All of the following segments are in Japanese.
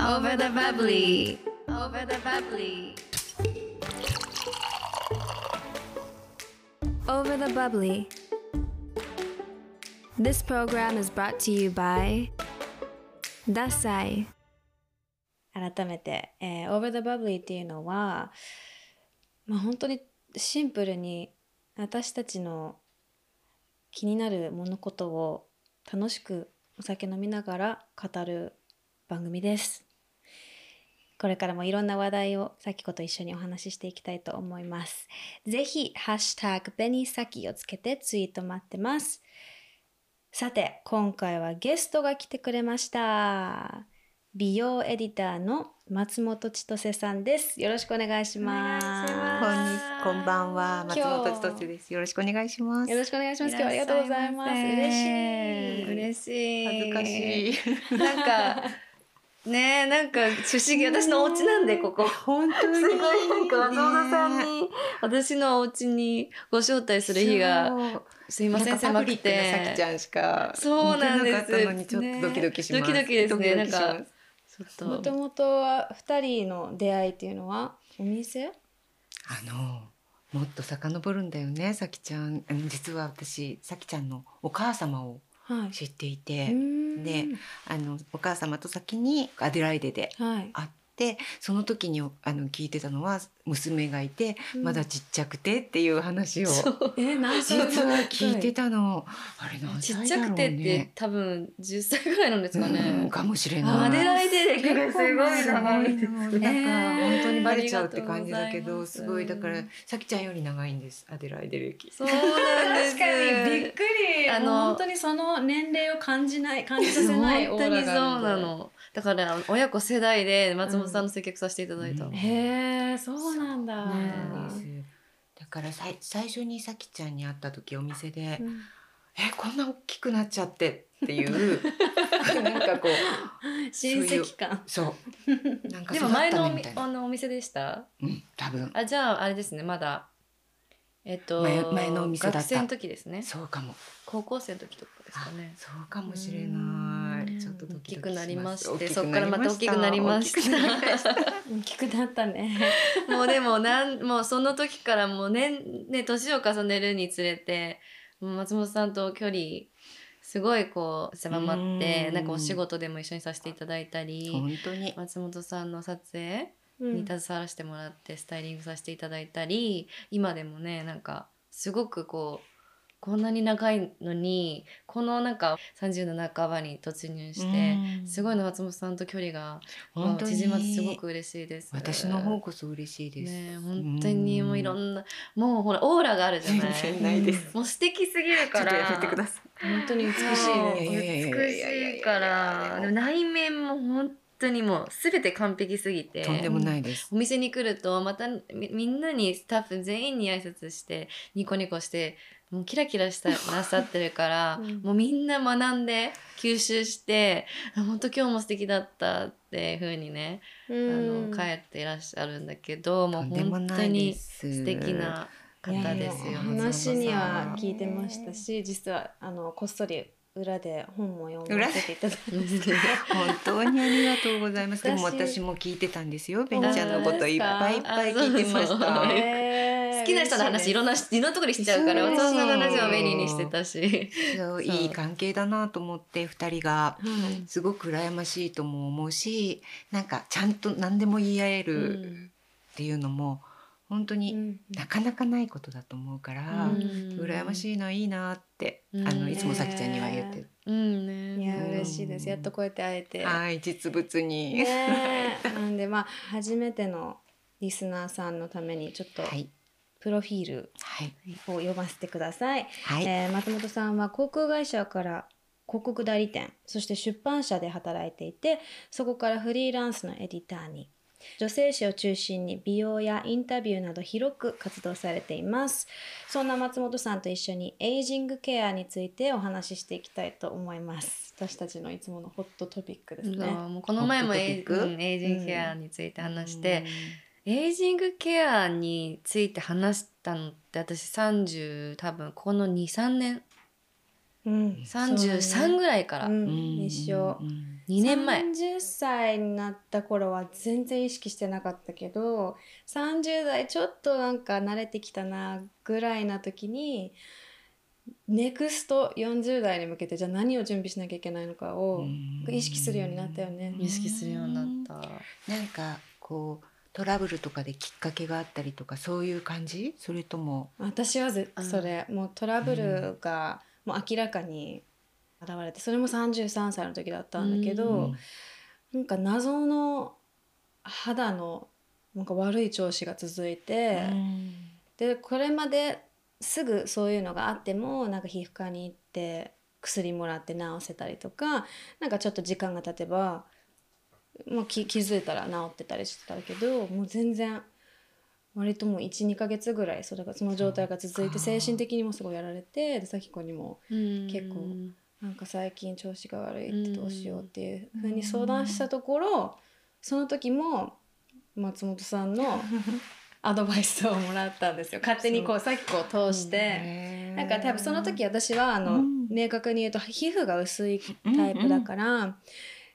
Over the bubbly. Over the bubbly. Over the Bubbly. This program is brought to you by Dasai. 改めて、えー Over the Bubbly っていうのは、まあ、本当にシンプルに私たちの気になる物事を楽しくお酒飲みながら語る番組です。これからもいろんな話題をさきこと一緒にお話ししていきたいと思います。ぜひ、ハッシュタグ、ベニーサキをつけてツイート待ってます。さて、今回はゲストが来てくれました。美容エディターの松本千歳さんです。よろしくお願いします。ますこんにこんばんは松今日本千歳です。よろしくお願いします。よろしくお願いします。今日はありがとうございます。嬉しい。嬉しい。恥ずかしい。なんか、ねえ、なんか不思議。私のお家なんで、ここ。本当にすごいなんか松本さんに、私のお家にご招待する日が、すいません、狭くブリックなさきちて。ゃんしかそうなんです見てなかったのにちょっとドキドキします。ねドキドキですねドキドキしますなんかちょっもともとは二人の出会いっていうのはお店？あのもっと遡るんだよねさきちゃん。うん実は私さきちゃんのお母様をはい。知っていて、うん。であのお母様と先にアデライデではい。会ってその時にあの聞いてたのは娘がいて、うんまだちっちゃくてっていう話をえ、何歳実は聞いてたの。あれ何ちっ歳だろうちゃくてってね。多分10歳ぐらいなんですかうんね。かもしれない。アデライデ歴がすごい長いです。なんか本当にバレちゃうってえー感じだけど、すすごいだからさきちゃんより長いんですアデライデ歴。そうなんです。確かにびっくり。あのあの本当にその年齢を感じない感じさせないオ本当にそうーラがあるんでな。の。だから親子世代で松本さんの接客させていただいたの。うん。へえ、そうなんだ。ねです。だからさい最初にさきちゃんに会った時お店で、うんえこんな大きくなっちゃってっていう なんかこう親戚感。そう。なんかでも前のおあのお店でした？うん多分。あ、じゃああれですね、まだ。えっと、前前のお店だった。学生の時ですね。そうかも。高校生の時とかですかね。そうかもしれなうん。いちょっとド大きくなりまして、そこからまた大きくなりました。た。大きくなったね。もうでもなん、もうその時からもう年、ね、年を重ねるにつれて、松本さんと距離、すごいこう、狭まってう、ん。なんかお仕事でも一緒にさせていただいたり、本当に。松本さんの撮影うん。に携わらせてもらって、スタイリングさせていただいたり、今でもね、なんか、すごくこう、こんなに長いのに、このなんか30の半ばに突入して、うんすごいの松本さんと距離が本当に縮まってすごく嬉しいです。私の方こそ嬉しいです。ねえ本当にもういろんな、もうほら、オーラがあるじゃない全然ないです。もう素敵すぎるから。ちょっとやめてください。本当に美しい美しいから、でも内面も本当にもうすべて完璧すぎて。とんでもないです。お店に来ると、またみみんなにスタッフ全員に挨拶して、ニコニコして、もうキラキラしたなさってるから、うんもうみんな学んで、吸収して、あ本当今日も素敵だったっていう風にね、うあんの、帰っていらっしゃるんだけど、もとう本当に。素敵な方ですよ。いやいや松本さん話には聞いてましたし、実はあのこっそり裏で本も読ませていただいて。本当にありがとうございます。でも私私も聞いてたんですよ。ベンちゃんのこといっぱいいっぱい聞いてました。きな人の話いろんな、いろんなところにしちゃうから、そう松本さんの話をメニューにしてたし。そういい関係だなと思って二人が。はい。すごく羨ましいとも思うし、なんかちゃんと何でも言い合えるっていうのも本当にうん。なかなかないことだと思うから、うん。羨ましいないいなって、うん。あのいつもさきちゃんには言って。る。うんね。いやうん嬉しいです。やっとこうやって会えて。はい実物に。ねえ。なんでまあ初めてのリスナーさんのためにちょっとはいプロフィールはい。を読ませてください。はい。えー松本さんは航空会社から広告代理店そして出版社で働いていてそこからフリーランスのエディターに女性誌を中心に美容やインタビューなど広く活動されています。そんな松本さんと一緒にエイジングケアについてお話ししていきたいと思います。私たちのいつものホットトピックですね、もうこの前もエイ,、うんエイジングケアについて話して、エイジングケアについて話したのって私30多分この23年。うん。33ぐらいから、うん、一緒うん。2年前。30歳になった頃は全然意識してなかったけど30代ちょっとなんか慣れてきたなぐらいな時にネクスト40代に向けてじゃあ何を準備しなきゃいけないのかを意識するようになったよね。意識するようになった。なん。かこうトラブルとかできっかけがあったりとかそういう感じ？それとも？私はそれもうトラブルがもう明らかに現れてそれも33歳の時だったんだけど、うんなんか謎の肌のなんか悪い調子が続いて、でこれまですぐそういうのがあってもなんか皮膚科に行って薬もらって治せたりとかなんかちょっと時間が経てばもう気気づいたら治ってたりしてたけどもう全然割ともう12ヶ月ぐらいそれがその状態が続いて精神的にもすごいやられてで咲子にも結構なんか最近調子が悪いってどうしようっていうふうに相談したところその時も松本さんの アドバイスをもらったんですよ。勝手にこう咲子を通して。なんか多分その時私はあの、うん。明確に言うと皮膚が薄いタイプだから、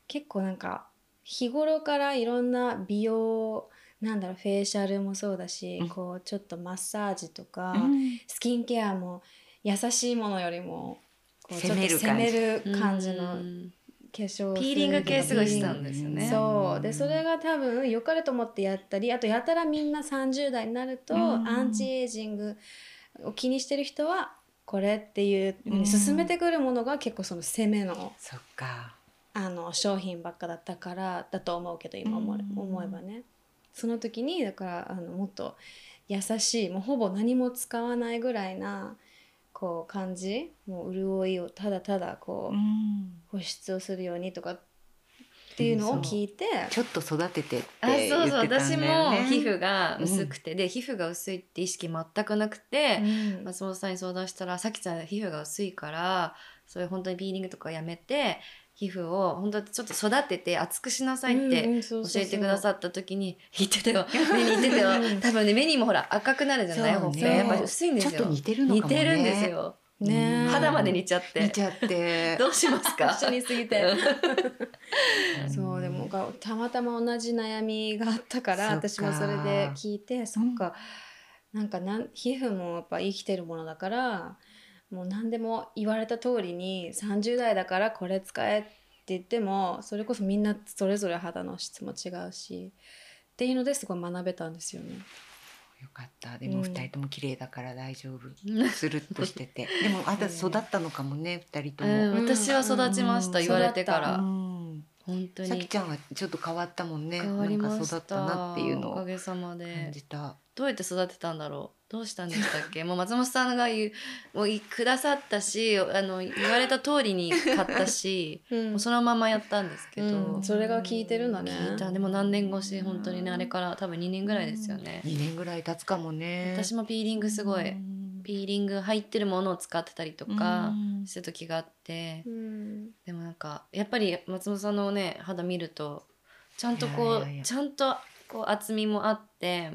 結構なんか日頃からいろんな美容なんだろうフェイシャルもそうだし、うん。こうちょっとマッサージとか、うん。スキンケアも優しいものよりもこうちょっと攻める感じ。攻める感じのうん。化粧ピーリング系すごいしたんでですよね。そう。でそれが多分良かれと思ってやったりあとやたらみんな30代になると、うん。アンチエイジングを気にしてる人はこれっていうふうに進めてくるものが結構その攻めのそっかあの商品ばっかだったからだと思うけど今思思えばね。その時にだからあのもっと優しいもうほぼ何も使わないぐらいなこう感じもう潤いをただただこう、うん。保湿をするようにとかっていうのを聞いて、ちょっと育ててってあ言ってたんそうだよね。そう私も皮膚が薄くて、で皮膚が薄いって意識全くなくて、うん。松本さんに相談したら「さきちゃん皮膚が薄いからそういう本当にピーリングとかやめて皮膚を本当にちょっと育てて厚くしなさいって教えてくださった時に 言ってたよ。目に言ってたよ。うん多分ね目にもほら赤くなるじゃない？ほっぺねやっぱり薄いんですよ。ちょっと似てるのかもね。似てるんですよ。ねうん肌まで似ちゃって。似ちゃって。どうしますか？一緒に過ぎて。うんそうでもがたまたま同じ悩みがあったから私もそれで聞いてそっか、なんかなん皮膚もやっぱ生きてるものだからもう何でも言われた通りに30代だからこれ使えって言ってもそれこそみんなそれぞれ肌の質も違うしっていうのですごい学べたんですよね。よかった。でもうん。二人とも綺麗だから大丈夫。スルッとしてて。でもあた育ったのかもね二人とうんも私は育ちました、うん。言われてから、うん本当に。さきちゃんはちょっと変わったもんね。変わりまなんか育ったなっていうのをおかげさまで。感じた。どうやって育てたんだろう？どうしたんでしたっけ？もう松本さんが言うもういくださったしあの言われた通りに買ったし うん。もうそのままやったんですけど、うんそれが効いてるんだね。聞いた。でも何年越し本当にねあれから多分2年ぐらいですよね、二年ぐらい経つかもね。私もピーリングすごい、うんピーリング入ってるものを使ってたりとかうん。した時があって、うん。でもなんかやっぱり松本さんのね肌見るとちゃんとこういやいやいやちゃんとこう厚みもあって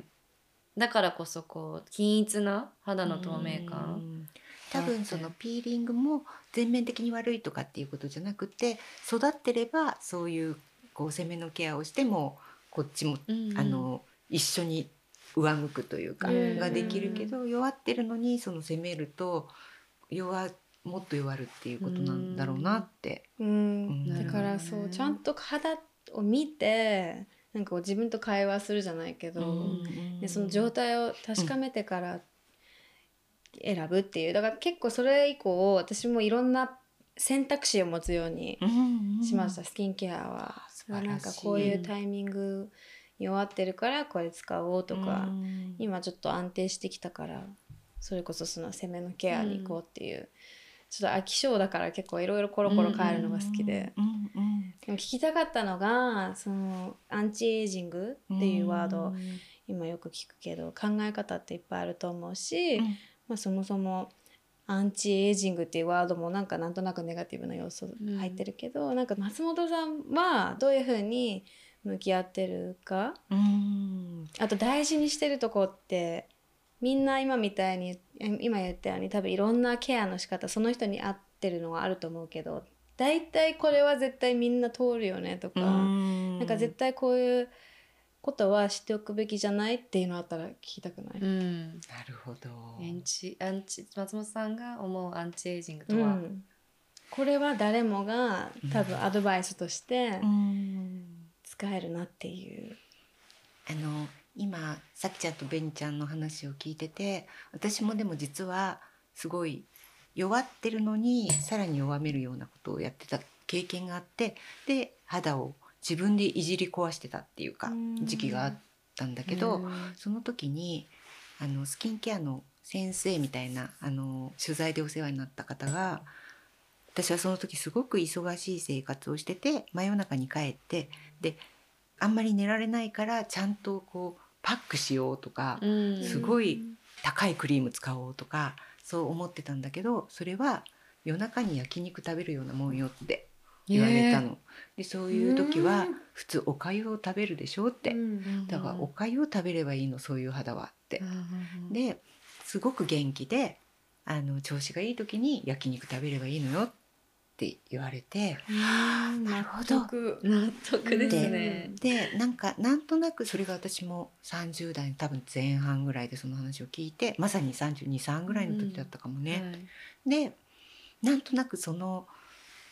だからこそこう均一な肌の透明う感ん。多分そのピーリングも全面的に悪いとかっていうことじゃなくて育ってればそういうこう攻めのケアをしてもこっちも、うんうん。あの一緒に上向くというか、うん。ができるけど弱ってるのにその攻めると弱もっと弱るっていうことなんだろうなって。うん。うん。だからそうちゃんと肌を見てなんかこう自分と会話するじゃないけど、でその状態を確かめてから選ぶっていう。だから結構それ以降私もいろんな選択肢を持つようにしました、スキンケアは。素晴らしい。なんかこういうタイミング弱ってるからこれ使おうとか、うん。今ちょっと安定してきたからそれこそその攻めのケアに行こうっていう、ちょっと飽き性だから結構いろいろコロコロ変えるのが好きで、うんうんでも聞きたかったのがそのアンチエイジングっていうワード、今よく聞くけど考え方っていっぱいあると思うし、うん。まあ、そもそもアンチエイジングっていうワードもなんかなんとなくネガティブな要素入ってるけど、なんか松本さんはどういうふうに向き合ってるか？うん。あと大事にしてるとこってみんな今みたいにえ今言ったように多分いろんなケアの仕方その人に合ってるのはあると思うけど大体これは絶対みんな通るよねとか、ななんか絶対こういうことは知っておくべきじゃないっていうのあったら聞きたくない、うん。なるほど。アンチアンチ松本さんが思うアンチエイジングうとは、ん。これは誰もが多分アドバイスとしてうん使えるなっていう。あの今さきちゃんとベニちゃんの話を聞いてて私もでも実はすごい弱ってるのにさらに弱めるようなことをやってた経験があってで肌を自分でいじり壊してたっていうかうん時期があったんだけど、うんその時にあのスキンケアの先生みたいなあの取材でお世話になった方が私はその時すごく忙しい生活をしてて真夜中に帰ってであんまり寝られないからちゃんとこうパックしようとか、うんすごい高いクリーム使おうとかそう思ってたんだけどそれは夜中に焼肉食べるようなもんよって言われたの。でそういう時は普通おかゆを食べるでしょって。うんだからおかゆを食べればいいのそういう肌はって。ですごく元気であの調子がいい時に焼肉食べればいいのよって言われてうんなるほど納得ですね。でなんかなんとなくそれが私も30代多分前半ぐらいでその話を聞いてまさに323ぐらいの時だったかもね。はいでなんとなくその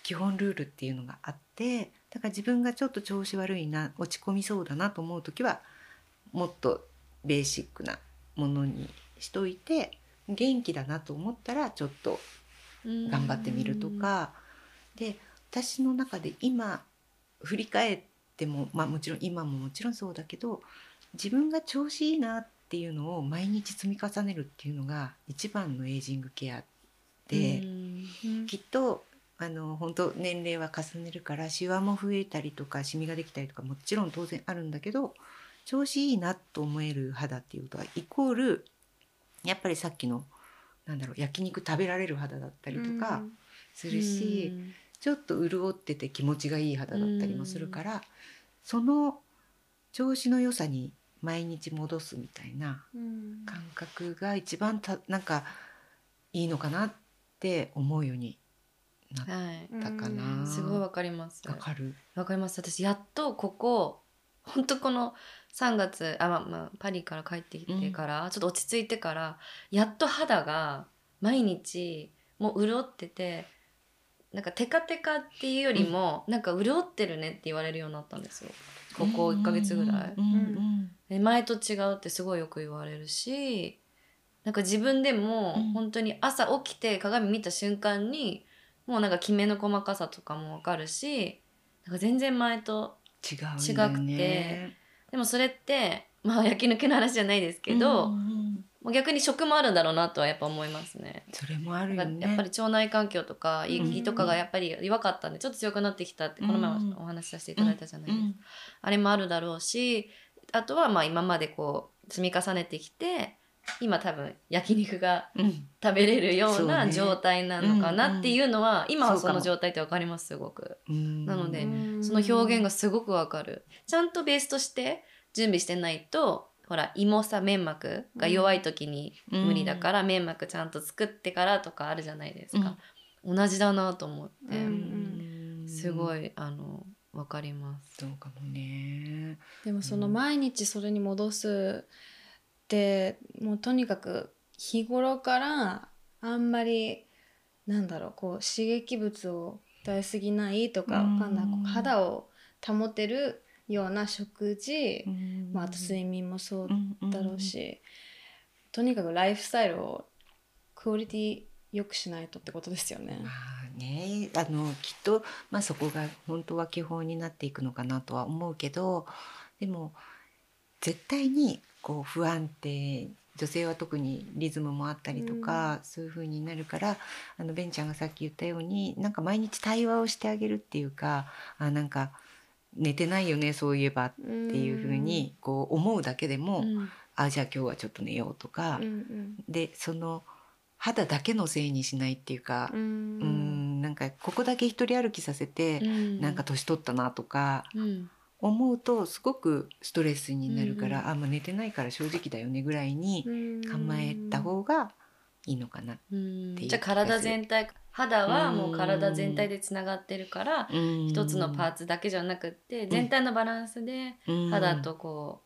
基本ルールっていうのがあってだから自分がちょっと調子悪いな落ち込みそうだなと思う時はもっとベーシックなものにしといて元気だなと思ったらちょっと頑張ってみるとか、で私の中で今振り返ってもまあもちろん今ももちろんそうだけど自分が調子いいなっていうのを毎日積み重ねるっていうのが一番のエイジングケアで、うん。きっとあの本当年齢は重ねるからシワも増えたりとかシミができたりとかもちろん当然あるんだけど調子いいなと思える肌っていうことはイコールやっぱりさっきのなんだろう焼肉食べられる肌だったりとかするし、ちょっと潤ってて気持ちがいい肌だったりもするから、その調子の良さに毎日戻すみたいなうん感覚が一番たなんかいいのかなって思うようになっはいたかな。うんすごいわかります。わかる？わかります私やっとここ本当この3月あ、まあまあ、パリから帰ってきてから、ちょっと落ち着いてからやっと肌が毎日もう潤っててなんかテカテカっていうよりも、なんか潤ってるねって言われるようになったんですよ。ここ1ヶ月ぐらい。うんうんで前と違うってすごいよく言われるしなんか自分でもうん。本当に朝起きて鏡見た瞬間にもうなんかきめの細かさとかもわかるしなんか全然前と違くてでもそれってまあ焼き抜けの話じゃないですけど、うんうん逆に食もあるんだろうなとはやっぱ思いますね。それもあるよね。やっぱり腸内環境とかうん。胃とかがやっぱり弱かったんでちょっと強くなってきたってこの前うんお話しさせていただいたじゃないですか。うん。あれもあるだろうしあとはまあ今までこう積み重ねてきて今多分焼肉がうん。食べれるような状態なのかなっていうのは、今はその状態って分かりますすごく。うんなのでうん。その表現がすごく分かる。ちゃんとベースとして準備してないとほら胃もさ粘膜が弱い時に無理だから、粘膜ちゃんと作ってからとかあるじゃないですか、同じだなと思って、うんすごい。いあの分かります。そうかもね。でもその毎日それに戻すってもうとにかく日頃からあんまりなんだろうこう刺激物を与えすぎないとかわかんない。うん肌を保てるような食事、うん。まあ、あと睡眠もそううんだろうし、とにかくライフスタイルをクオリティ良くしないとってことですよね。ま。あねあのきっと、まあ、そこが本当は基本になっていくのかなとは思うけどでも絶対にこう不安定女性は特にリズムもあったりとか、そういう風になるからあのベンちゃんがさっき言ったようになんか毎日対話をしてあげるっていうかあなんか寝てないよねそういえば。っていう風にこう思うだけでも、うん。あじゃあ今日はちょっと寝ようとか、うんうんでその肌だけのせいにしないっていうか、うん。うんなんかここだけ一人歩きさせて、うん。なんか年取ったなとかうん。思うとすごくストレスになるから、うんあんま寝てないから正直だよねぐらいにうん。構えた方がいいのかな。うん。っていうじゃあ体全体肌はもう体全体でつながってるから一一つのパーツだけじゃなくって全体のバランスで肌とこ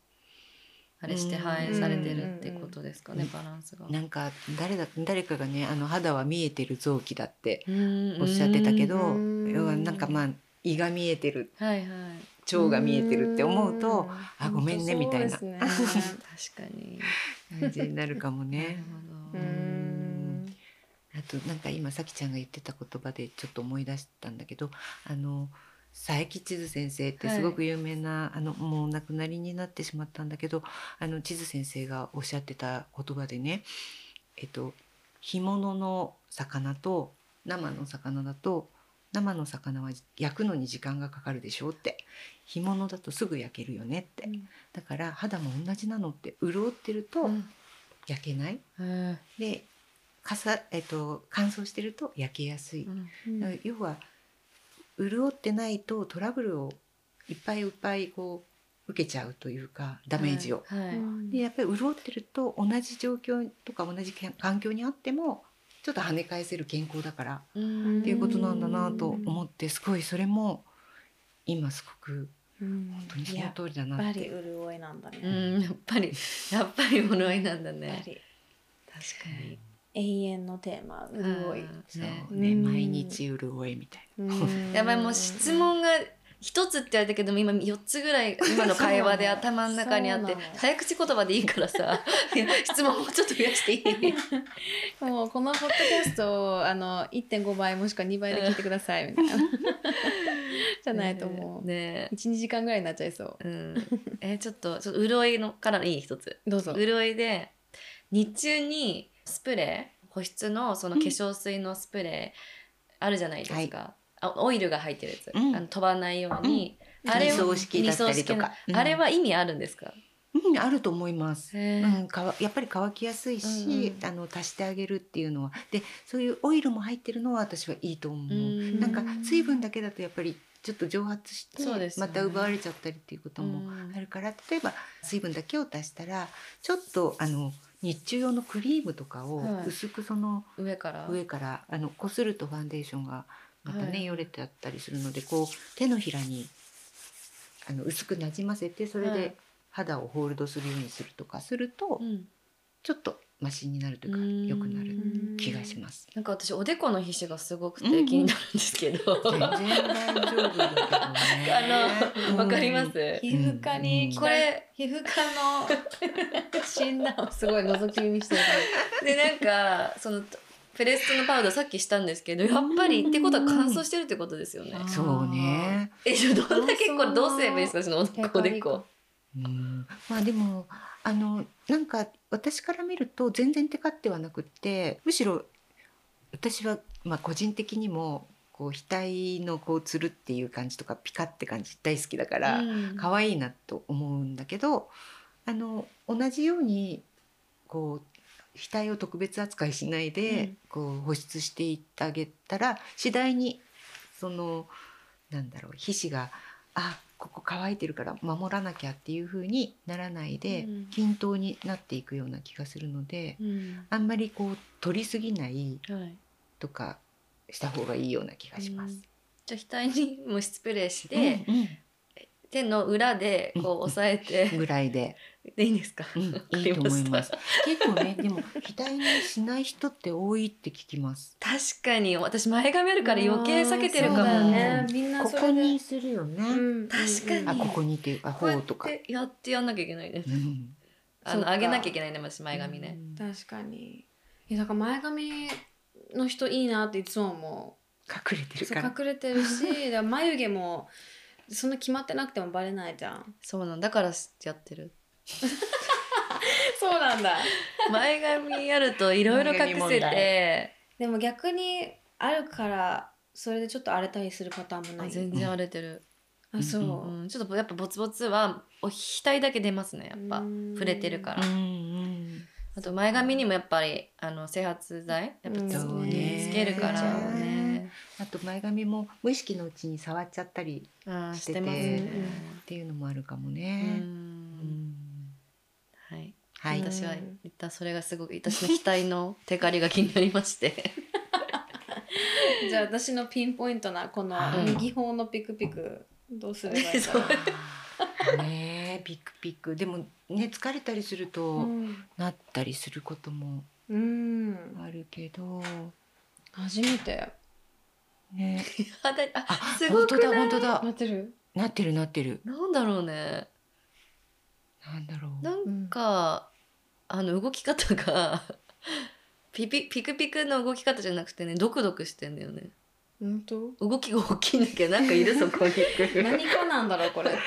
うあれしてうん。反映されてるってことですかねうん。バランスが。なんか誰だ誰かがねあの肌は見えてる臓器だってうん。おっしゃってたけどうん。要はなんかまあ胃が見えてるはいはい。腸が見えてるって思うとん。あごめんねみたいな。ね。確かに。感じになるかもなるね。ほど。うんあとなんか今さきちゃんが言ってた言葉でちょっと思い出したんだけどあの佐伯千鶴先生ってすごく有名な、あのもうお亡くなりになってしまったんだけどあの千鶴先生がおっしゃってた言葉でねえっと干物の魚と生の魚だと生の魚は焼くのに時間がかかるでしょうって。干物だとすぐ焼けるよねって、だから肌も同じなのって潤ってるとうん。焼けない、うんでかさ、えっと、乾燥してると焼けやすい、うん。要は潤ってないとトラブルをいっぱいいっぱいこう受けちゃうというかダメージを。はい。でやっぱり潤ってると同じ状況とか同じ環境にあってもちょっと跳ね返せる健康だからうん。っていうことなんだなと思ってすごいそれも今すごくうん。本当にそやっの通りだなぱりって。潤いなんだね、うん。やっぱりやっぱり潤いなんだやっねぱり。確かに永遠のテーマ潤い、そうね。ねうん。毎日潤いみたいうん。やばいもう質問が一つって言われたけども今4つぐらい 今の会話で頭の中にあって早口言葉でいいからさ 質問もうちょっと増やしていい？もうこのポッドキャストをあの1.5倍もしくは2倍で聞いてくださいみたいな。じゃないともうね12時間ぐらいになっちゃいそう。うん。えちょっとちょっと潤いのからいい一つ。どうぞ。潤いで日中にスプレー保湿のその化粧水のスプレーあるじゃないですか、あオイルが入ってるやつ、うん。あの飛ばないように、な。あれは二層式だったりとか。の。あれは意味あるんですか、うん、あると思います。へうーん、かわやっぱり乾きやすいし、うんうん。あの足してあげるっていうのは。でそういうオイルも入ってるのは私はいいと思う、うん。なんか水分だけだとやっぱりちょっと蒸発して、また奪われちゃったりっていうこともうん。あるから、例えば水分だけを足したらちょっとあの日中用のクリームとかをはい。薄くその上から。上からあのこするとファンデーションがまたね、はい。よれてあったりするのでこう手のひらにあの薄くなじませてそれはい。で肌をホールドするようにするとかすると、うん。ちょっとマシになるというかうん。良くなる気がします。なんか私おでこの皮脂がすごくてうん。うん気になるんですけど、全然大丈夫だけどね。あのわかります、皮膚科にこれ皮膚科の診断をすごい覗き見してるかでなんかそのプレストのパウダーさっきしたんですけどやっぱりってことは乾燥してるってことですよね。うん。そうね。えじゃあどんだけこれどうすればいいですか？そのおでこ。うん、まあでもあのなんか私から見ると全然テカってはなくってむしろ私はまあ個人的にもこう額のこうつるっていう感じとかピカって感じ大好きだから、うん。可愛いなと思うんだけどあの同じようにこう額を特別扱いしないで、うん。こう保湿していってあげたら次第にそのなんだろう皮脂があここ乾いてるから守らなきゃっていう風にならないで、うん。均等になっていくような気がするので、うん。あんまりこう取りすぎないはい。とかした方がいいような気がします。じゃあ額にもスプレーして、うん手の裏でこう押さえて。うんぐらいで。でいいんですか、うん、いいと思います。結構ね、でも額にしない人って多いって聞きます。確かに。私前髪あるから余計避けてるかも、ね。みんなこそれで。こにするよね。うん。確かに。あ、ここにっていうか、こうとか。てやってやんなきゃいけないねうん。あの上げなきゃいけないね私前髪ね、確かに。いやだから前髪の人いいなっていつも思隠れてるから。隠れてるしだから眉毛もそんな決まってなくてもバレないじゃん。そうなんだ。からやってる。そうなんだ。前髪あるといろいろ隠せて。でも逆にあるからそれでちょっと荒れたりするパターンもない。あ全然荒れてる、あそう。う、ん、ちょっとやっぱボツボツはお額だけ出ますねやっぱ。うん。触れてるから。あと前髪にもやっぱりあの整髪剤やっぱつ,、ね。つけるから。そうねねあと前髪も無意識のうちに触っちゃったりししててね。っていうのもあるかもうね。はい。はい、うん私は言ったそれがすごく私の額のテカリが気になりまして。じゃあ私のピンポイントなこのはい。右方のピクピクどうすればいいかな、ねえ ピクピク。でもね疲れたりすると、うん。なったりすることもうん、あるけど。初めてね。肌 ああすごくない？本当だ本当だ。なってる？なってるなってる。なんだろうね。なんだろう。なんか、あの動き方が ピピピクピクの動き方じゃなくてねドクドクしてんだよね。本当？動きが大きいんだけどなんかいるそこに。何かなんだろうこれって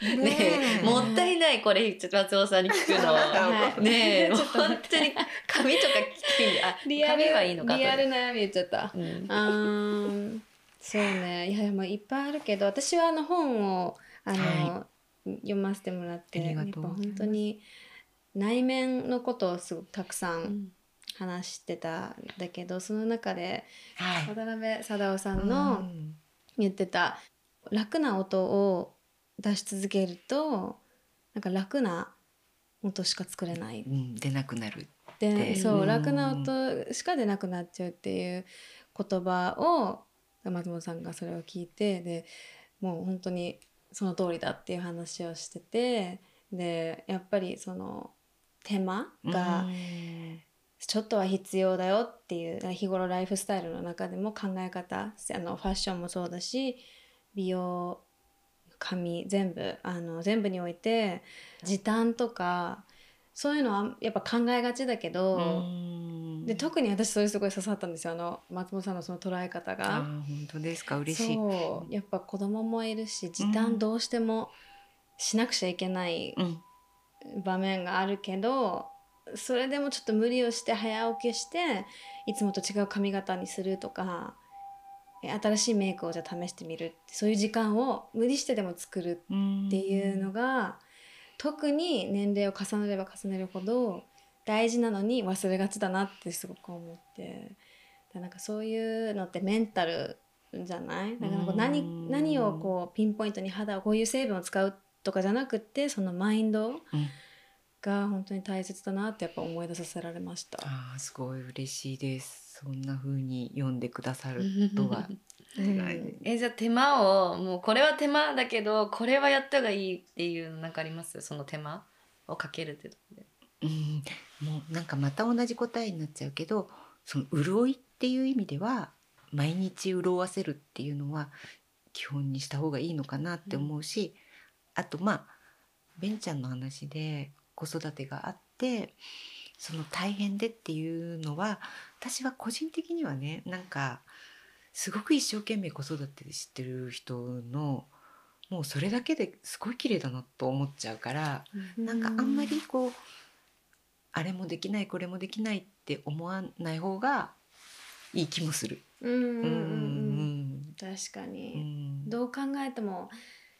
ねえもったいないこれ松尾さんに聞くの。はい。ねえ本当に髪とかきついんであ髪はいいのかと。リアル悩み言っちゃった。うん。あーそうね。いやもういっぱいあるけど私はあの本をあの、は読ませてもらってありがやっぱとう本当に内面のことをすごくたくさうん。ん話してたんだけどその中ではい。渡辺貞夫さんうのん。言ってた楽な音を出し続けるとなんか楽な音しか作れない。うん出なくなるででそう、うん。楽な音しか出なくなっちゃうっていう言葉を松本さんがそれを聞いてでもう本当にその通りだっていう話をしててでやっぱりその手間がうん。ちょっとは必要だよっていう日頃ライフスタイルの中でも考え方あのファッションもそうだし美容髪全部あの全部において時短とかそういうのはやっぱ考えがちだけど、うん。で特に私それすごい刺さったんですよ。あの松本さんのその捉え方あが。本当ですか？嬉しい。そう。やっぱ子供もいるし時短どうしてもしなくちゃいけないうん。場面があるけどそれでもちょっと無理をして早起きしていつもと違う髪型にするとかえ新しいメイクをじゃあ試してみるそういう時間を無理してでも作るっていうのが特に年齢を重ねれば重ねるほど大事なのに忘れがちだなってすごく思ってだなんかそういうのってメンタルじゃない？だからこううん。何何をこうピンポイントに肌をこういう成分を使うとかじゃなくってそのマインドうん。が本当に大切だなってやっぱ思い出させられました。あーすごい嬉しいですそんな風に読んでくださるとは。うん。えじゃあ手間をもうこれは手間だけどこれはやった方がいいっていうのなんかあります？その手間をかけるってとこでうん。もうなんかまた同じ答えになっちゃうけどその潤いっていう意味では毎日潤わせるっていうのは基本にした方がいいのかなって思うし、あとまあベンちゃんの話で子育てがあってその大変でっていうのは私は個人的にはねなんかすごく一生懸命子育て知ってる人のもうそれだけですごい綺麗だなと思っちゃうから。なんかあんまりこうあれもできないこれもできないって思わない方がいい気もする。ううんうんうんうん。ん確かうに、ん。どう考えても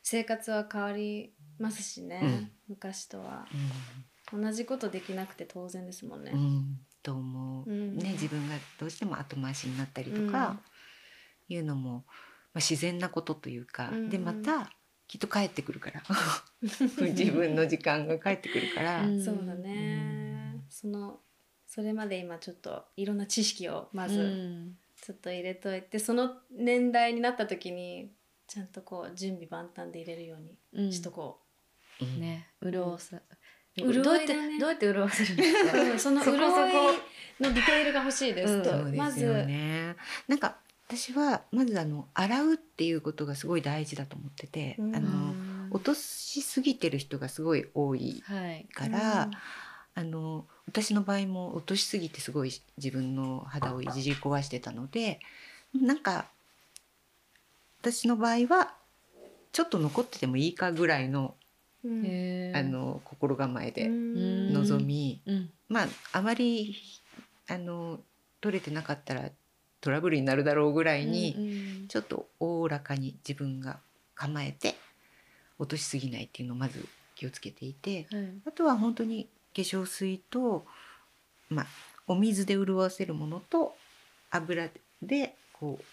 生活は変わりますしね、昔とは同じことできなくて当然ですもんね。うんうんと思う。うん。ね自分がどうしても後回しになったりとかいうのも、まあ、自然なことというか、うんでまたきっと帰ってくるから。自分の時間が帰ってくるから。うん。そうだね、そのそれまで今ちょっといろんな知識をまうずん。ちょっと入れといて、その年代になった時にちゃんとこう準備万端で入れるよううんにしとこう。ん。ね潤わせ潤いだね。どうやってどうやって潤わせるんですう、か？うんその潤いのディテールが欲しいです、うん。まず。ね。なんか私はまずあの洗うっていうことがすごい大事だと思ってて、うん。あの落としすぎてる人がすごい多いはい。から、あの私の場合も落としすぎてすごい自分の肌をいじり壊してたのでなんか私の場合はちょっと残っててもいいかぐらいのあの心構えうでん。臨み、うん。まああまりあの取れてなかったらトラブルになるだろうぐらいに、うんちょっとおおらかに自分が構えて落としすぎないっていうのをまず気をつけていてはい。あとは本当に化粧水と、まあ、お水で潤わせるものと油でこう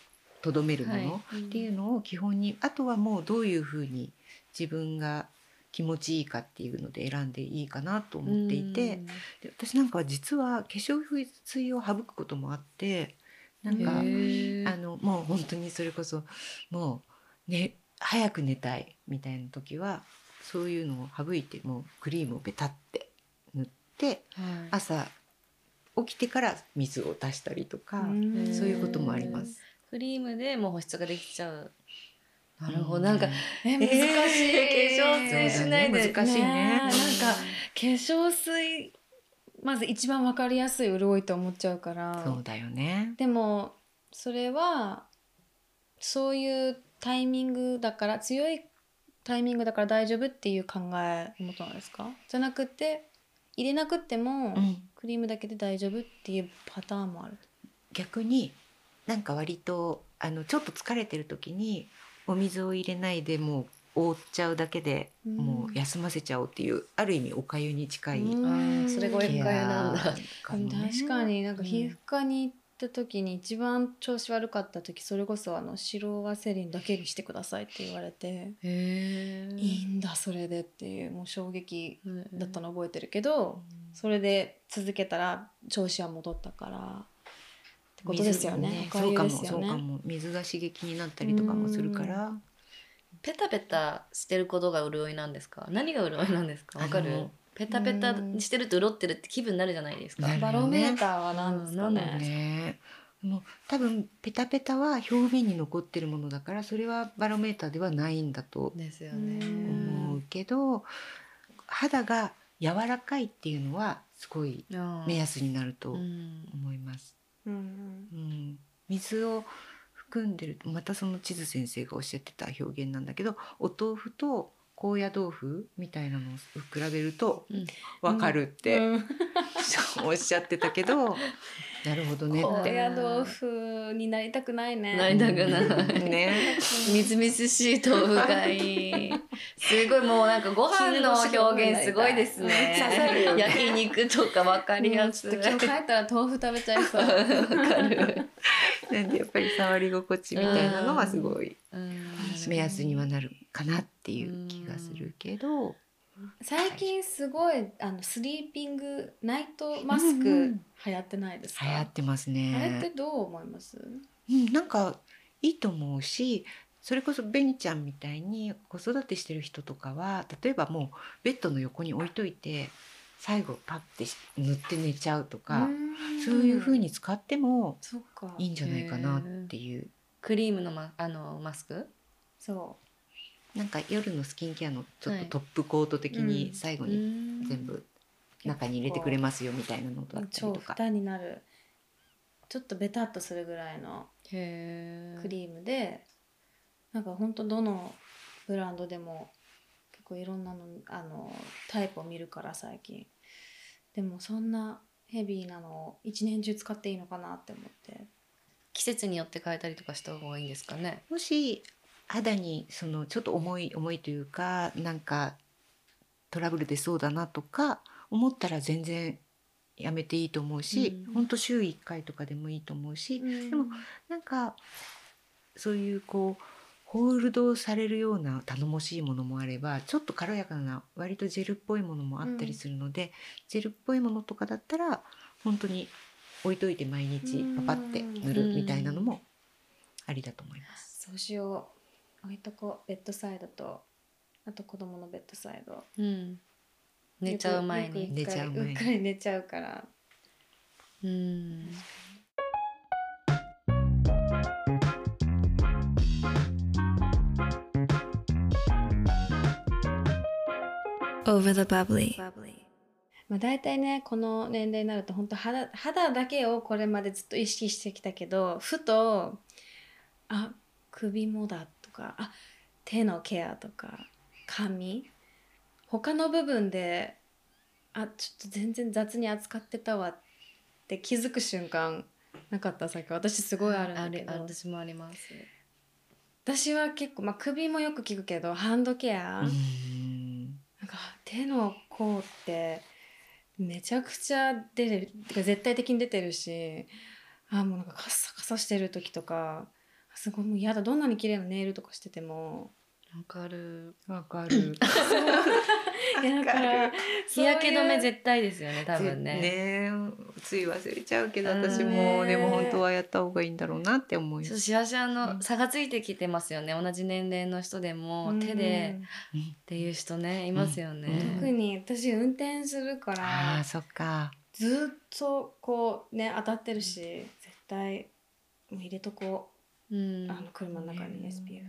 とどめるものはい。っていうのを基本に、あとはもうどういうふうに自分が気持ちいいかっていうので選んでいいかなと思っていて、で私なんかは実は化粧水を省くこともあってなんかあのもう本当にそれこそもうね早く寝たいみたいな時はそういうのを省いてもうクリームをベタって塗ってはい。朝起きてから水を足したりとかうん。そういうこともあります。クリームでもう保湿ができちゃうなるほど、うなんかえ難しい、えー化粧水しないで難しいね。え。なんか化粧水まず一番わかりやすい潤いと思っちゃうから。そうだよね。でもそれはそういうタイミングだから強いタイミングだから大丈夫っていう考えのもとなんですか？じゃなくて入れなくっても、うん。クリームだけで大丈夫っていうパターンもある。逆になんか割とあのちょっと疲れてる時にお水を入れないでもう覆っちゃうだけでうん。もう休ませちゃおうっていうある意味おかゆに近いうん。それがおケア湯なんだ。かもね。確かになんかうん皮膚科に行った時に一番調子悪かった時それこそあの白ワセリンだけにしてくださいって言われて、いいんだそれでっていうもう衝撃だったのの覚えてるけど、それで続けたら調子は戻ったからことですよね。おかそうかもゆですよそうかね。も。水が刺激になったりとかもするから。ペタペタしてることが潤いなんですか？何が潤いなんですか？わかる？ペタペタしてると潤ってるって気分になるじゃないですか。なるバロメーターは何ですかうんね。ねもう多分ペタペタは表面に残ってるものだからそれはバロメーターではないんだとですようんね思うけど肌が柔らかいっていうのはすごい目安になるとうん。思います。うんうん、水を含んでるまたその地図先生がおっしゃってた表現なんだけどお豆腐と高野豆腐みたいなのを比べるとうん。分かるって、うん。おっしゃってたけどなるほどね高って。野豆腐になりたくないね。なりたくないねみずみずしい豆腐がいい。すごいもうなんかご飯の表現すごいですね。焼肉とかわかりやすい。ちょっと今日帰ったら豆腐食べちゃいそう。わかる。なんでやっぱり触り心地みたいなのはすごいうん目安にはなるかなっていう気がするけど、最近すごいあのスリーピングナイトマスうんうクん流行ってないですか？流行ってますあれってね。どう思います？うん、なんかいいと思うしそれこそベニちゃんみたいに子育てしてる人とかは例えばもうベッドの横に置いといて最後パッて塗って寝ちゃうとか、そういう風に使っても。いいんじゃないかなっていうクリームのマあのマスク？そなんか夜のスキンケアのちょっはいとトップコート的にうん最後に全部中に入れてくれますよみたいなのだう。ったり超とかになる。ちょっとベタっとするぐらいのへクリームで、なんか本当どのブランドでも結構いろんなのあのタイプを見るから最近。でもそんなヘビーなのを一年中使っていいのかなって思って。季節によって変えたりとかした方がいいんですかね。もし肌にそのちょっと重い重いというかなんかトラブル出そうだなとか思ったら全然やめていいと思うし、うん。ほんと週1回とかでもいいと思うし、でもなんかそういうこうホールドされるような頼もしいものもあればちょっと軽やかな割とジェルっぽいものもあったりするので、ジェルっぽいものとかだったら本当に置いといて毎日パパって塗るみたいなのもありだと思います。そうしよう置いとこうベッドサイドとあと子供のベッドサイドうん。寝ちゃう前に。寝ちゃう前にうっかり寝ちゃうからうん。Over the bubbly. まあ大体ねこの年齢になると本当肌肌だけをこれまでずっと意識してきたけどふとあ首もだとかあ手のケアとか髪？他の部分であちょっと全然雑に扱ってたわって気づく瞬間なかったさっき。私すごいあるんだけど。私もあります。私は結構、まあ、首もよく聞くけどハンドケア、うん。なんか手の甲ってめちゃくちゃ出てる。絶対的に出てるしあもうなんかカッサカサしてる時とかすごいもう嫌だどんなに綺麗なネイルとかしてても。わかる。わかる。いやだから日焼け止め絶対ですよね多分ね。ねつい忘れちゃうけどうん私も。ねでも本当はやった方がいいんだろうなって思います。シワシワうん。の差がついてきてますよね。同じ年齢の人でも手で。うんっていう人ねいますよね、うん。特に私運転するかあらあそっか。ずっとこうね当たってるし絶対もう入れとこうん。うあの車の中に SPF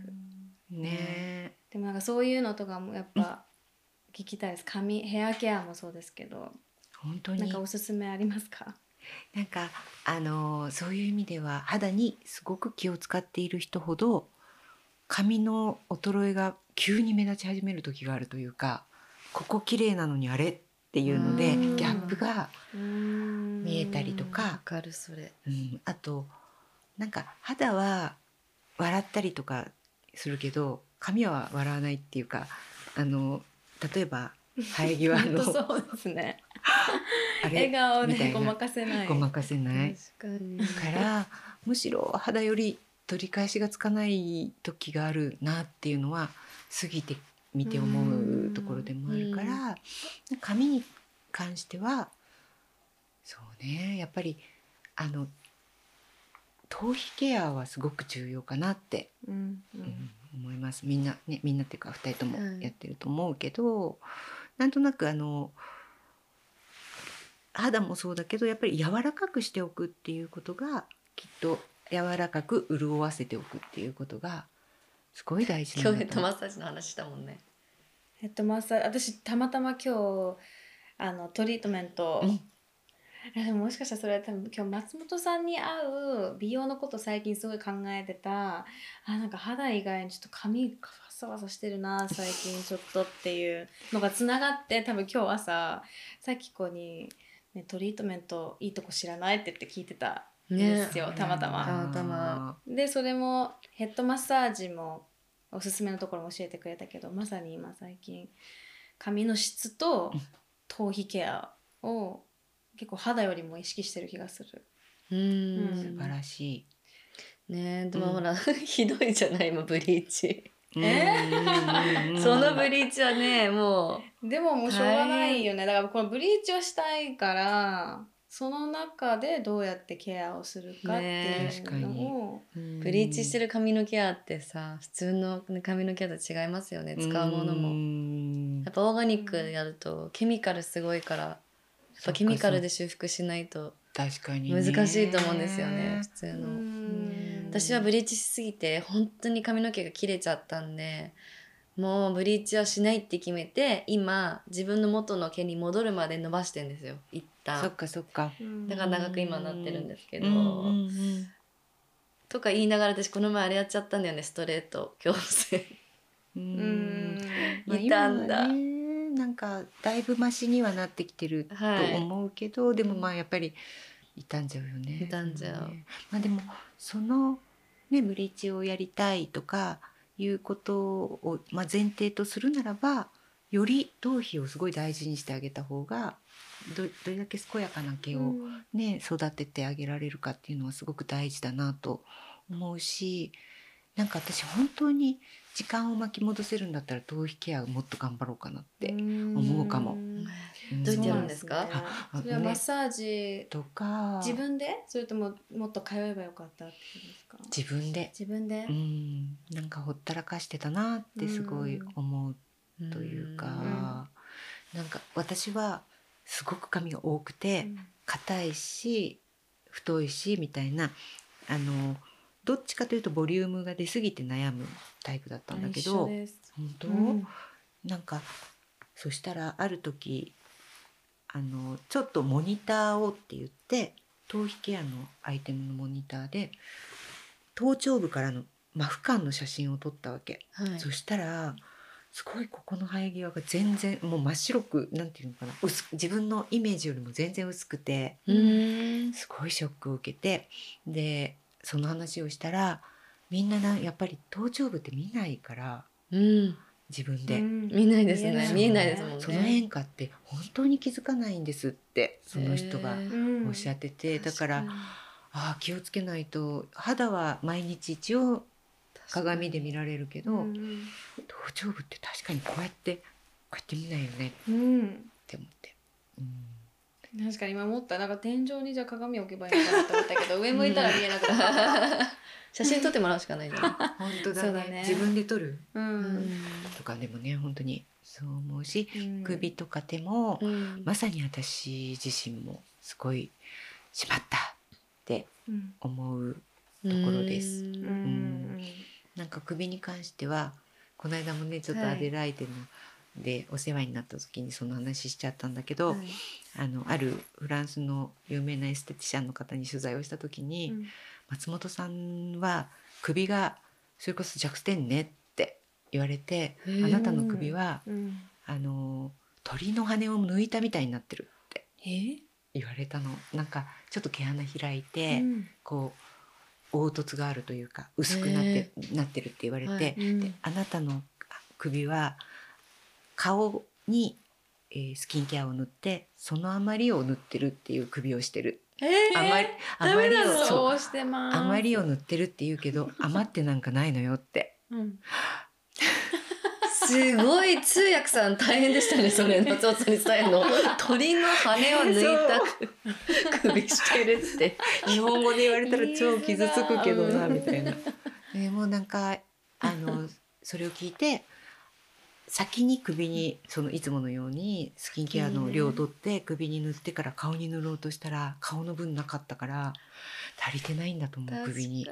ね。でもなんかそういうのとかもやっぱ聞きたいです。髪ヘアケアもそうですけど。本当に。なんかおすすめありますか？なんかあのーそういう意味では肌にすごく気を使っている人ほど髪の衰えが急に目立ち始める時があるというかここ綺麗なのにあれ？っていうのでうん。ギャップが、見見えたりとか。わかるそれ。うん、あとなんか肌は笑ったりとかするけど髪は笑わないっていうかあの例えば生え際 本の当そうですね。笑顔でごまかせない。ごまかせない。確かに。からむしろ肌より取り返しがつかない時があるなっていうのは過ぎてみて思うところでもあるから髪に関してはそうねやっぱりあの頭皮ケアはすごく重要かなって、うんううんん思います。みんなねみんなっていうか2人ともはいやってると思うけど、なんとなくあの肌もそうだけどやっぱり柔らかくしておくっていうことがきっと柔らかく潤わせておくっていうことがすごい大事なんだと。マッサージの話したもんね。ヘッドマッサージ私たまたま今日あのトリートメント、うん。えでももしかしたらそれは多分今日松本さんに合う美容のこと最近すごい考えてたあなんか肌以外にちょっと髪ファサファサしてるな最近ちょっとっていうのがつながって多分今日朝さっき子に、ね「トリートメントいいとこ知らない?」って言って聞いてたんですよ、たまたま。たまたまでそれもヘッドマッサージもおすすめのところも教えてくれたけどまさに今最近髪の質とうん頭皮ケアを結構肌よりも意識してる気がする。うん。うん。素晴らしい。ねえでもうんほら、ひどいじゃない今ブリーチ、えうん。うんうん。そのブリーチはねもでももうしょうがないよね。だからこのブリーチをしたいからその中でどうやってケアをするかっていうのを、うブリーチしてるる髪のケアってさ普通の髪のケアと違いますよね。使うものも。もやっぱオーガニックやるとケミカルすごいからやっぱケミカルで修復しないと確かにね。難しいと思うんですよね普通うの。ん。私はブリーチしすぎて本当に髪の毛が切れちゃったんでもうブリーチはしないって決めて今自分の元の毛に戻るまで伸ばしてんですよ一そっ旦かそっか。うんだから長く今なってるんですけど、とか言いながら私この前あれやっちゃったんだよねストレート矯正。ううん いたんだなんかだいぶマシにはなってきてるとはい。思うけど、でもまあやっぱり傷んじゃうよね。傷んじゃう。ねまあでもそのねブリーチをやりたいとかいうことをまあ前提とするならば、より頭皮をすごい大事にしてあげた方がどどれだけ健やかな毛をね、育ててあげられるかっていうのはすごく大事だなと思うしなんか私本当に時間を巻き戻せるんだったら頭皮ケアをもっと頑張ろうかなって、思うかも。ん。うん。どうやってやるんですか？それはマッサージ、とか。自分で？それとももっと通えばよかったってことですか？自分で、自分で、うん、なんかほったらかしてたなってすごい思うというか、なんか私はすごく髪が多くて硬いし太いしみたいなあのどっちかというとボリュームが出過ぎて悩むタイプだったんだけど本当、うん。なんかそしたらある時あのちょっとモニターをって言って頭皮ケアのアイテムのモニターで頭頂部からのマフ感の写真を撮ったわけ、はい。そしたらすごいここの生え際が全然もう真っ白くなんていうのかな薄く自分のイメージよりも全然薄くてうーん。すごいショックを受けてでその話をしたらみんななやっぱり頭頂部って見ないからうん。自分で。うん。見ないですね。見えないですもんね。その変化って本当に気づかないんですってその人がおっしゃってて、だからああ気をつけないと肌は毎日一応鏡で見られるけど、うん頭頂部って確かにこうやってこうやって見ないよねうん。って思って。うん確かに今思ったなんか天井にじゃあ鏡置けばいいのかなと思ったけど上向いたら見えなくなった。写真撮ってもらうしかないじゃん。本当だね。ね自分で撮る。ううん。んとかでもね本当にそう思うし、うん。首とか手も、うん。まさに私自身もすごいしまったってうん思うところです。うん。うん。なんか首に関してはこの間もねちょっとはい。アデライデの、でお世話になった時にその話しちゃったんだけど、はい。あのあるフランスの有名なエステティシャンの方に取材をした時に、うん。松本さんは首がそれこそ弱点ねって言われてあなたの首はうん。あの鳥の羽を抜いたみたいになってるってえ？言われたの。なんかちょっと毛穴開いて、うん。こう凹凸があるというか薄くなってなってるって言われて、はい。うん。であなたの首は顔に、えースキンケアを塗ってその余りを塗ってるっていう首をしてる、えあまりあまりをそう。してます。余りを塗ってるって言うけど余ってなんかないのよって。うん。すごい通訳さん大変でしたねそれ松本さんに伝えるの。鳥の羽を抜いた首してるって。日本語で言われたら超傷つくけどなうんみたいな。でもうなんかあのそれを聞いて先に首にそのいつものようにスキンケアの量を取って首に塗ってから顔に塗ろうとしたら顔の分なかったから足りてないんだと思う首に。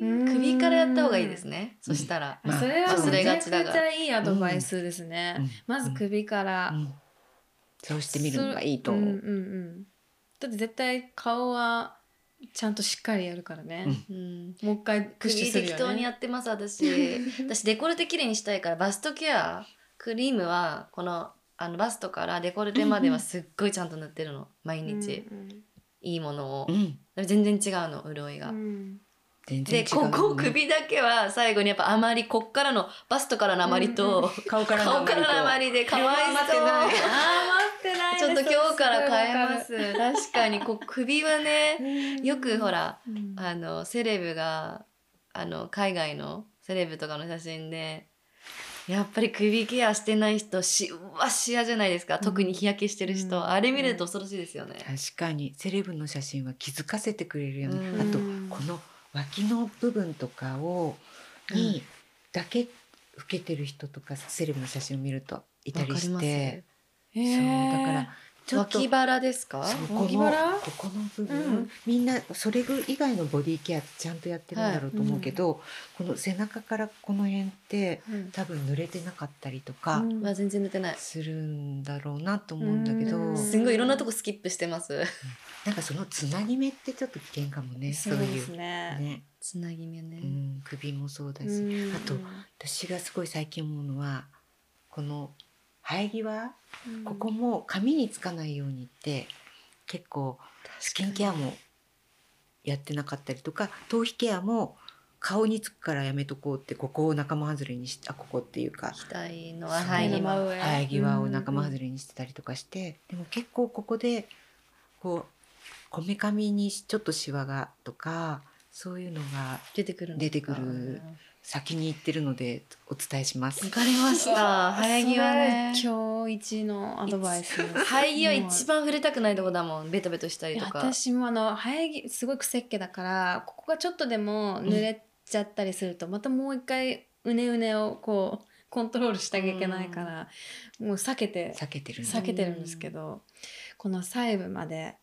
うん。首からやった方がいいですね。そしたら。まあそれは忘れがちだがゃいいアドバイスですね、うん。まず首から、うん。そうしてみるのがいいと思う。んうんうん、だって絶対顔はちゃんとしっかりやるからね、うん。もう一回プッシュ首するよね。適当にやってます私。私デコルテ綺麗にしたいからバストケアクリームはこのあのバストからデコルテまではすっごいちゃんと塗ってるの。毎日、うんいいものを。う、ん、全然違うの潤いが、うん。全然違う、でここ首だけは最後にやっぱ余りこっからのバストからの余りと、顔からの顔からの余りでかわいそうあー待ってないちょっと今日から変えまます。確かにこう首はねよくほらうん。あのセレブがあの海外のセレブとかの写真でやっぱり首ケアしてない人しわしやじゃないですか、特に日焼けしてる人、うん。あれ見ると恐ろしいですよね、確かに。セレブの写真は気づかせてくれるよね、うん。あとこの脇の部分とかをにだけ老けてる人とかセレブの写真を見るといたりして。そうだから脇腹ですか？脇腹？ここの部分、うん。みんなそれ以外のボディケアちゃんとやってるんだろうと思うけど、この背中からこの辺ってうん。多分濡れてなかったりとかうんは全然塗ってない。するんだろうなと思うんだけど、うん。すんごいいろんなとこスキップしてます。なんかそのつなぎ目ってちょっと危険かもねそういう。ね。ね、つなぎ目ね、うん、首もそうだし、うん。あと私がすごい最近思うのはこの生え際、ここも髪につかないようにって結構スキンケアもやってなかったりとか頭皮ケアも顔につくからやめとこうってここを仲間外れにしてあここっていうか額の生え際。生え際を仲間外れにしてたりとかして、でも結構ここでこうこめかみにちょっとシワがとかそういうのが出てくる出てくる先に行ってるのでお伝えします。わ。かりました。生え際ね今日一のアドバイス生え際一番触れたくないとこだもんベトベトしたりとか。私もあの生え際すごい癖っ気だからここがちょっとでも濡れちゃったりすると、またもう一回うねうねをこうコントロールしなきゃいけないから、もう避けて避けてる避けてるんですけど、この細部まで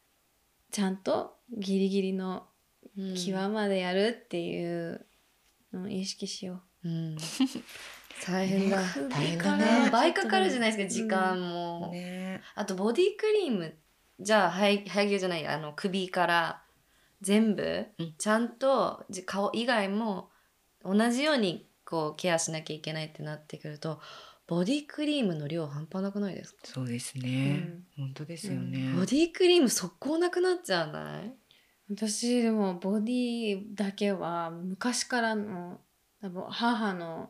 ちゃんとギリギリのうん。際までやるっていうのを意識しよう。ん。大変だ、ね大変だね。ね倍かかるじゃないですか時間も、ね。あとボディクリームじゃあ生え生え際じゃないあの首から全部うん。ちゃんとじ顔以外も同じようにこうケアしなきゃいけないってなってくるとボディクリームの量半端なくないですか、そうですね、本当ですよね、ボディクリーム速攻なくなっちゃわない？う私でもボディだけは昔からの多分母の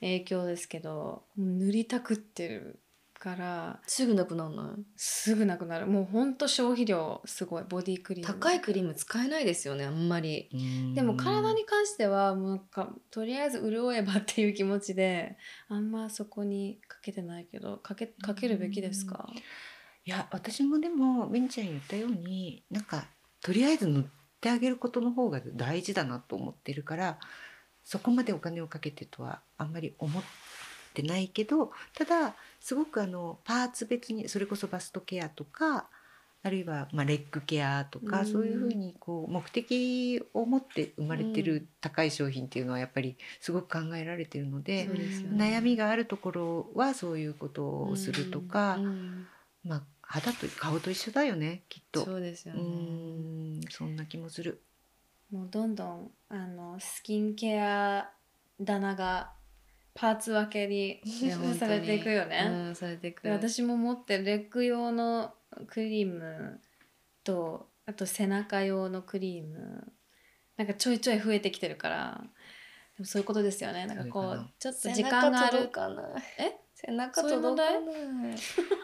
影響ですけど塗りたくってるからすぐなくならない？すぐなくなる。もうほんと消費量すごいボディクリーム。高いクリーム使えないですよねあんまり。でも体に関してはもうなんかとりあえず潤えばっていう気持ちであんまそこにかけてないけどかけかけるべきですか？いや私もでもみンちゃん言ったようになんかとりあえず塗ってあげることの方が大事だなと思ってるからそこまでお金をかけてとはあんまり思ってないけどただすごくあのパーツ別にそれこそバストケアとかあるいはまあレッグケアとか、うん。そういうふうにこう目的を持って生まれてる高い商品っていうのはやっぱりすごく考えられてるので、悩みがあるところはそういうことをするとか、うん。まあ肌と顔と一緒だよねきっと。そうですようねんそんな気もする。もうどんどんあのスキンケア棚がパーツ分けに されていくよね、うんされていく。で私も持ってるレッグ用のクリームとあと背中用のクリームなんかちょいちょい増えてきてるからでもそういうことですよね。なんかこそうちょっと時間がある。かなえ？背中そういう問題？届かない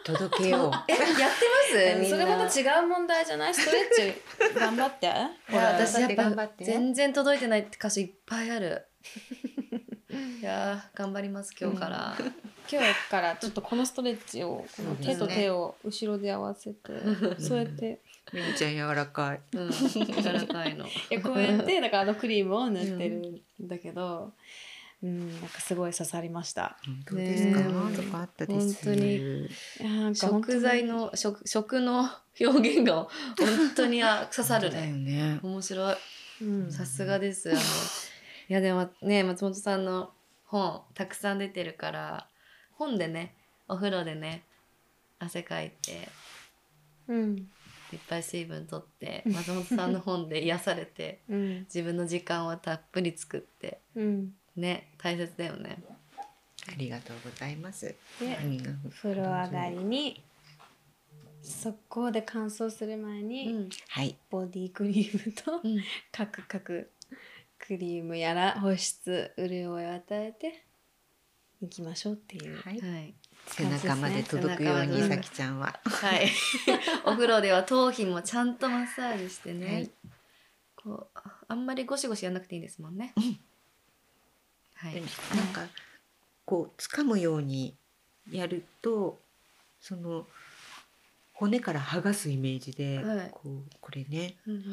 届けよう。えやってます？それまた違う問題じゃない？ストレッチ。頑張って。いや私やっぱ頑張って。全然届いてないって箇所いっぱいある。いやー頑張ります今日から、今日からちょっとこのストレッチをこの手と手を後ろで合わせて そうやって。みんちゃん柔らかい。うん。柔らかいの。いやこうやってだからあのクリームを塗ってるんだけど、うん、なんかすごい刺さりました。本当ですか？ねえ。よかったです。本当になんか食材の食食の表現が本当にあ刺さるだよねね。面白い。うん。さすがです。あのいやでもね松本さんの本たくさん出てるから本でねお風呂でね汗かいてうん。いっぱい水分取って松本さんの本で癒されてうん。自分の時間をたっぷり作ってうんね大切だよね。ありがとうございます。で風呂上がりに速攻で乾燥する前に、うん。ボディクリームとうん。カクカククリームやら保湿潤いを与えていきましょうっていう、はい。はい。背中まで届くように背中まで。さきちゃんは。はい。お風呂では頭皮もちゃんとマッサージしてね、はい。こうあんまりゴシゴシやんなくていいですもんね、うんはい。なんかこう掴むようにやるとその骨から剥がすイメージで、はい。こうこれねうん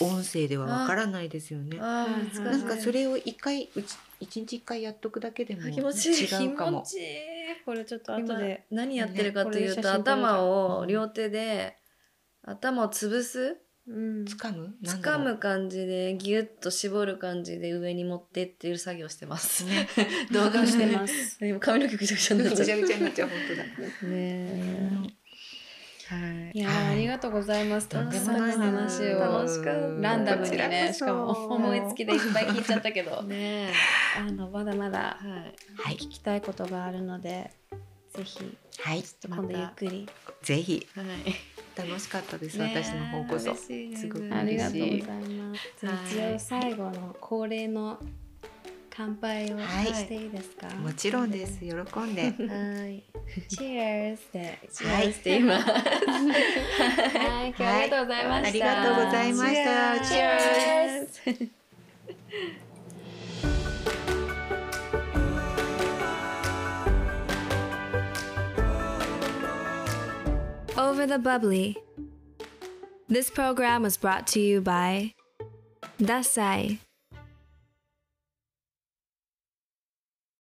音声ではわからないですよね。なんかそれを一回うち一日一回やっとくだけでも気持ちいい。違うかも。気持ちいい。これちょっと後今で何やってるかというと、ね頭を両手で頭を潰すうん掴む？なんだろう。掴む感じでギュッと絞る感じで上に持ってっていう作業してます。ね。動画してます。髪の毛ぐちゃぐちゃになっちゃぐちゃぐちゃになっちゃう本当だ。うね。はい。いやー、はい。ありがとうございます。たくさんの話を楽しかったランダムにね、しかも思いつきでいっぱい聞いちゃったけど、ねあのまだまだはいはい。聞きたいことがあるので、ぜひはい今度ゆっくり。ぜひはい楽しかったです、ね私の方こそ。すすごくありがとうございます。一はい応最後の恒例の乾杯をはいしていいですか？もちろんです。。喜んで。はい。Cheers で。はいして言います。はい、今日はありがとうございました。ありがとうございました Cheers Over the Bubbly. This program was brought to you by Dasai.